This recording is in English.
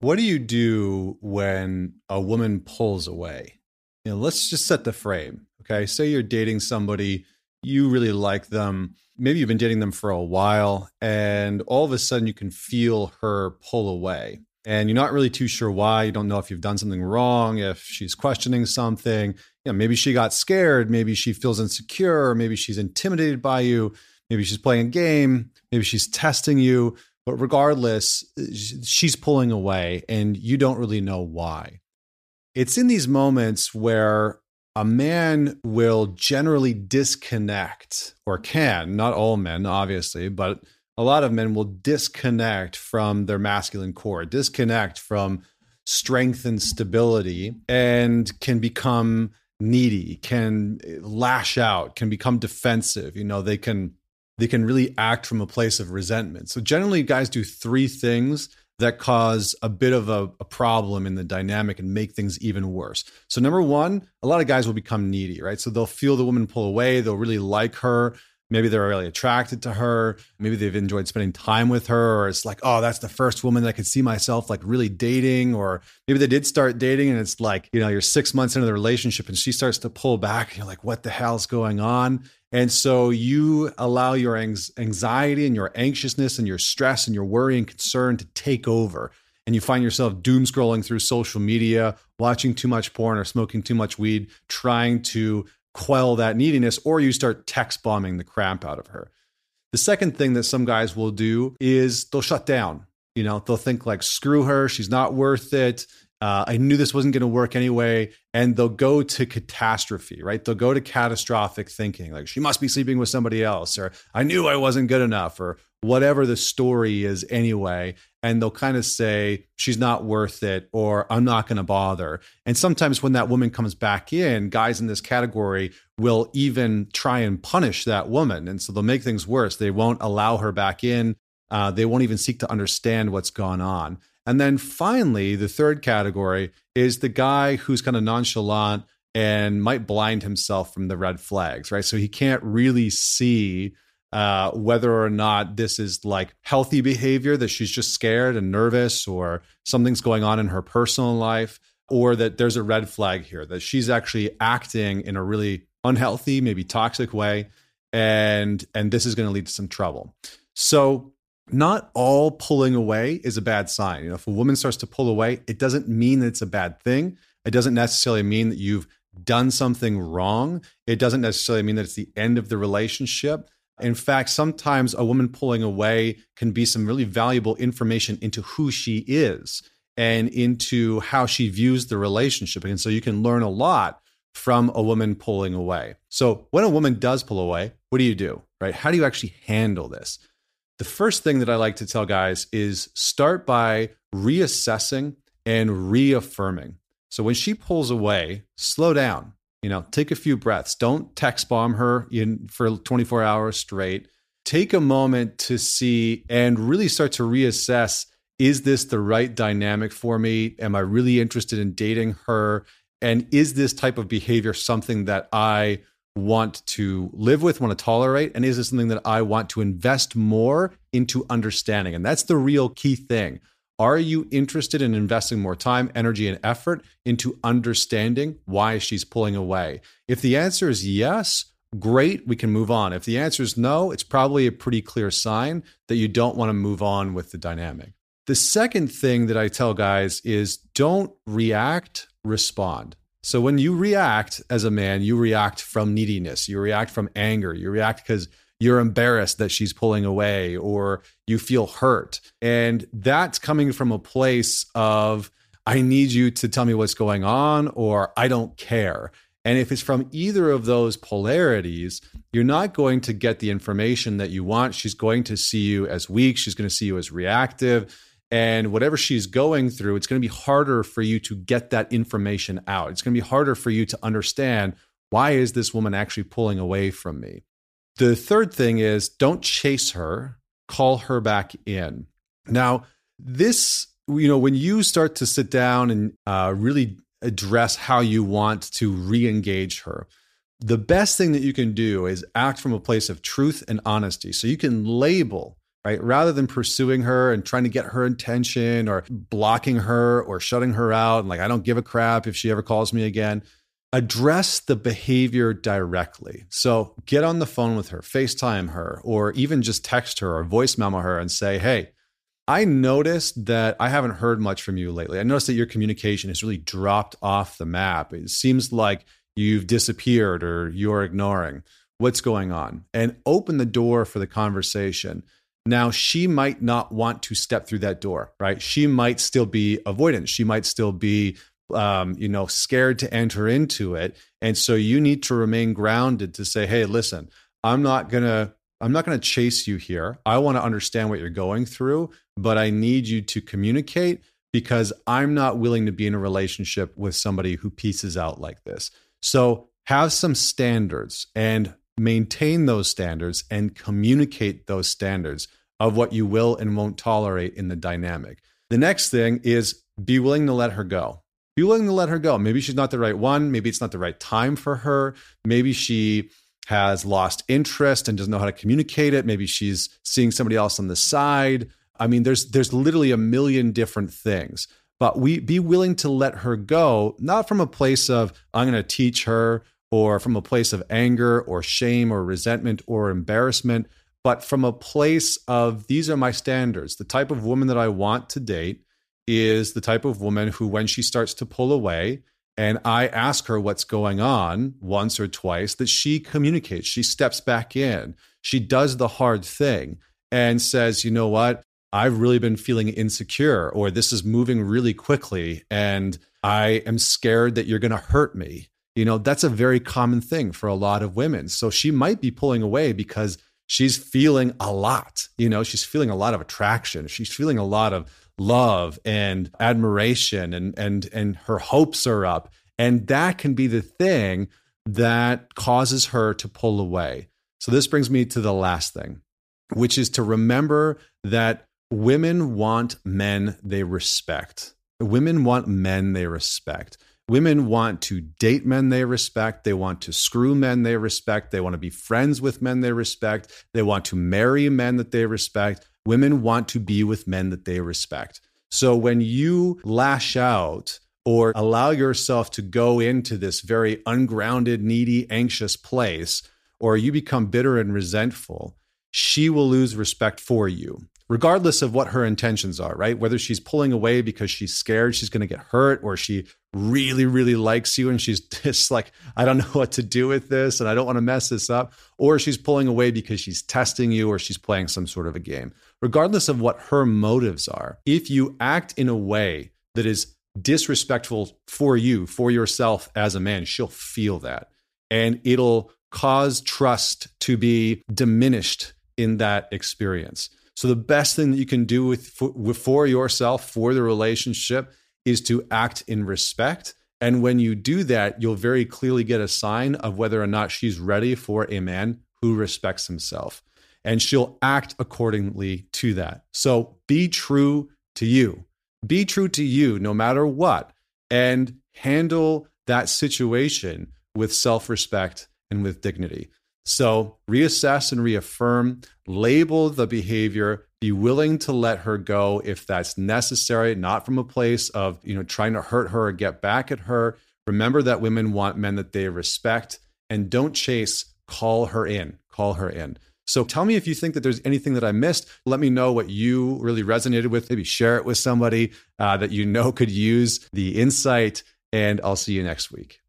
What do you do when a woman pulls away? You know, let's just set the frame. Okay. Say you're dating somebody, you really like them. Maybe you've been dating them for a while, and all of a sudden you can feel her pull away. And you're not really too sure why. You don't know if you've done something wrong, if she's questioning something. You know, maybe she got scared. Maybe she feels insecure. Maybe she's intimidated by you. Maybe she's playing a game. Maybe she's testing you. But regardless, she's pulling away and you don't really know why. It's in these moments where a man will generally disconnect, or can, not all men, obviously, but a lot of men will disconnect from their masculine core, disconnect from strength and stability, and can become needy, can eh, lash out, can become defensive. You know, they can they can really act from a place of resentment. So generally, guys do three things that cause a bit of a, a, problem in the dynamic and make things even worse. So number one, a lot of guys will become needy, right? So they'll feel the woman pull away, they'll really like her, maybe they're really attracted to her maybe they've enjoyed spending time with her or it's like oh that's the first woman that i could see myself like really dating or maybe they did start dating and it's like you know you're six months into the relationship and she starts to pull back and you're like what the hell's going on and so you allow your anxiety and your anxiousness and your stress and your worry and concern to take over and you find yourself doom scrolling through social media watching too much porn or smoking too much weed trying to quell that neediness, or you start text bombing the crap out of her. The second thing that some guys will do is they'll shut down. You know, they'll think like, screw her, she's not worth it. Uh, I knew this wasn't going to work anyway. And they'll go to catastrophe, right? They'll go to catastrophic thinking, like, she must be sleeping with somebody else, or I knew I wasn't good enough, or whatever the story is anyway. And they'll kind of say, she's not worth it, or I'm not going to bother. And sometimes when that woman comes back in, guys in this category will even try and punish that woman. And so they'll make things worse. They won't allow her back in. Uh, they won't even seek to understand what's gone on. And then finally, the third category is the guy who's kind of nonchalant and might blind himself from the red flags, right? So he can't really see uh, whether or not this is like healthy behavior that she's just scared and nervous or something's going on in her personal life or that there's a red flag here that she's actually acting in a really unhealthy maybe toxic way and and this is going to lead to some trouble so not all pulling away is a bad sign. You know, if a woman starts to pull away, it doesn't mean that it's a bad thing. It doesn't necessarily mean that you've done something wrong. It doesn't necessarily mean that it's the end of the relationship. In fact, sometimes a woman pulling away can be some really valuable information into who she is and into how she views the relationship. And so you can learn a lot from a woman pulling away. So when a woman does pull away, what do you do? Right? How do you actually handle this? The first thing that I like to tell guys is start by reassessing and reaffirming. So when she pulls away, slow down. You know, take a few breaths. Don't text bomb her in for 24 hours straight. Take a moment to see and really start to reassess is this the right dynamic for me? Am I really interested in dating her? And is this type of behavior something that I want to live with, want to tolerate? And is this something that I want to invest more into understanding? And that's the real key thing. Are you interested in investing more time, energy, and effort into understanding why she's pulling away? If the answer is yes, great, we can move on. If the answer is no, it's probably a pretty clear sign that you don't want to move on with the dynamic. The second thing that I tell guys is don't react, respond. So when you react as a man, you react from neediness, you react from anger, you react because you're embarrassed that she's pulling away or you feel hurt. And that's coming from a place of, I need you to tell me what's going on or I don't care. And if it's from either of those polarities, you're not going to get the information that you want. She's going to see you as weak. She's going to see you as reactive and whatever she's going through, it's going to be harder for you to get that information out. It's going to be harder for you to understand why is this woman actually pulling away from me? The third thing is don't chase her, call her back in. Now, this, you know, when you start to sit down and uh, really address how you want to re engage her, the best thing that you can do is act from a place of truth and honesty. So you can label right? Rather than pursuing her and trying to get her attention or blocking her or shutting her out and like, I don't give a crap if she ever calls me again. Address the behavior directly. So get on the phone with her, FaceTime her, or even just text her or voice memo her and say, Hey, I noticed that I haven't heard much from you lately. I noticed that your communication has really dropped off the map. It seems like you've disappeared or you're ignoring. What's going on? And open the door for the conversation. Now, she might not want to step through that door, right? She might still be avoidant. She might still be, um, you know, scared to enter into it. And so you need to remain grounded to say, hey, listen, I'm not going to. I'm not going to chase you here. I want to understand what you're going through, but I need you to communicate because I'm not willing to be in a relationship with somebody who pieces out like this. So have some standards and maintain those standards and communicate those standards of what you will and won't tolerate in the dynamic. The next thing is be willing to let her go. Be willing to let her go. Maybe she's not the right one. Maybe it's not the right time for her. Maybe she has lost interest and doesn't know how to communicate it. Maybe she's seeing somebody else on the side. I mean, there's there's literally a million different things. But we be willing to let her go, not from a place of I'm going to teach her or from a place of anger or shame or resentment or embarrassment, but from a place of these are my standards. The type of woman that I want to date is the type of woman who, when she starts to pull away, and I ask her what's going on once or twice, that she communicates, she steps back in, she does the hard thing and says, you know what? I've really been feeling insecure, or this is moving really quickly, and I am scared that you're going to hurt me. You know, that's a very common thing for a lot of women. So she might be pulling away because she's feeling a lot. You know, she's feeling a lot of attraction. She's feeling a lot of love and admiration and and and her hopes are up. And that can be the thing that causes her to pull away. So this brings me to the last thing, which is to remember that women want men they respect. Women want men they respect. Women want to date men they respect. They want to screw men they respect. They want to be friends with men they respect. They want to marry men that they respect. Women want to be with men that they respect. So when you lash out or allow yourself to go into this very ungrounded, needy, anxious place, or you become bitter and resentful, she will lose respect for you regardless of what her intentions are, right? Whether she's pulling away because she's scared she's going to get hurt or she really, really likes you and she's just like, I don't know what to do with this and I don't want to mess this up, or she's pulling away because she's testing you or she's playing some sort of a game. Regardless of what her motives are, if you act in a way that is disrespectful for you, for yourself as a man, she'll feel that. And it'll cause trust to be diminished in that experience. So the best thing that you can do with for, yourself for the relationship is to act in respect. And when you do that, you'll very clearly get a sign of whether or not she's ready for a man who respects himself. And she'll act accordingly to that. So be true to you. Be true to you no matter what. And handle that situation with self respect and with dignity. So reassess and reaffirm, label the behavior, be willing to let her go if that's necessary, not from a place of, you know, trying to hurt her or get back at her. Remember that women want men that they respect and don't chase, call her in, call her in. So tell me if you think that there's anything that I missed. Let me know what you really resonated with. Maybe share it with somebody uh, that you know could use the insight, and I'll see you next week.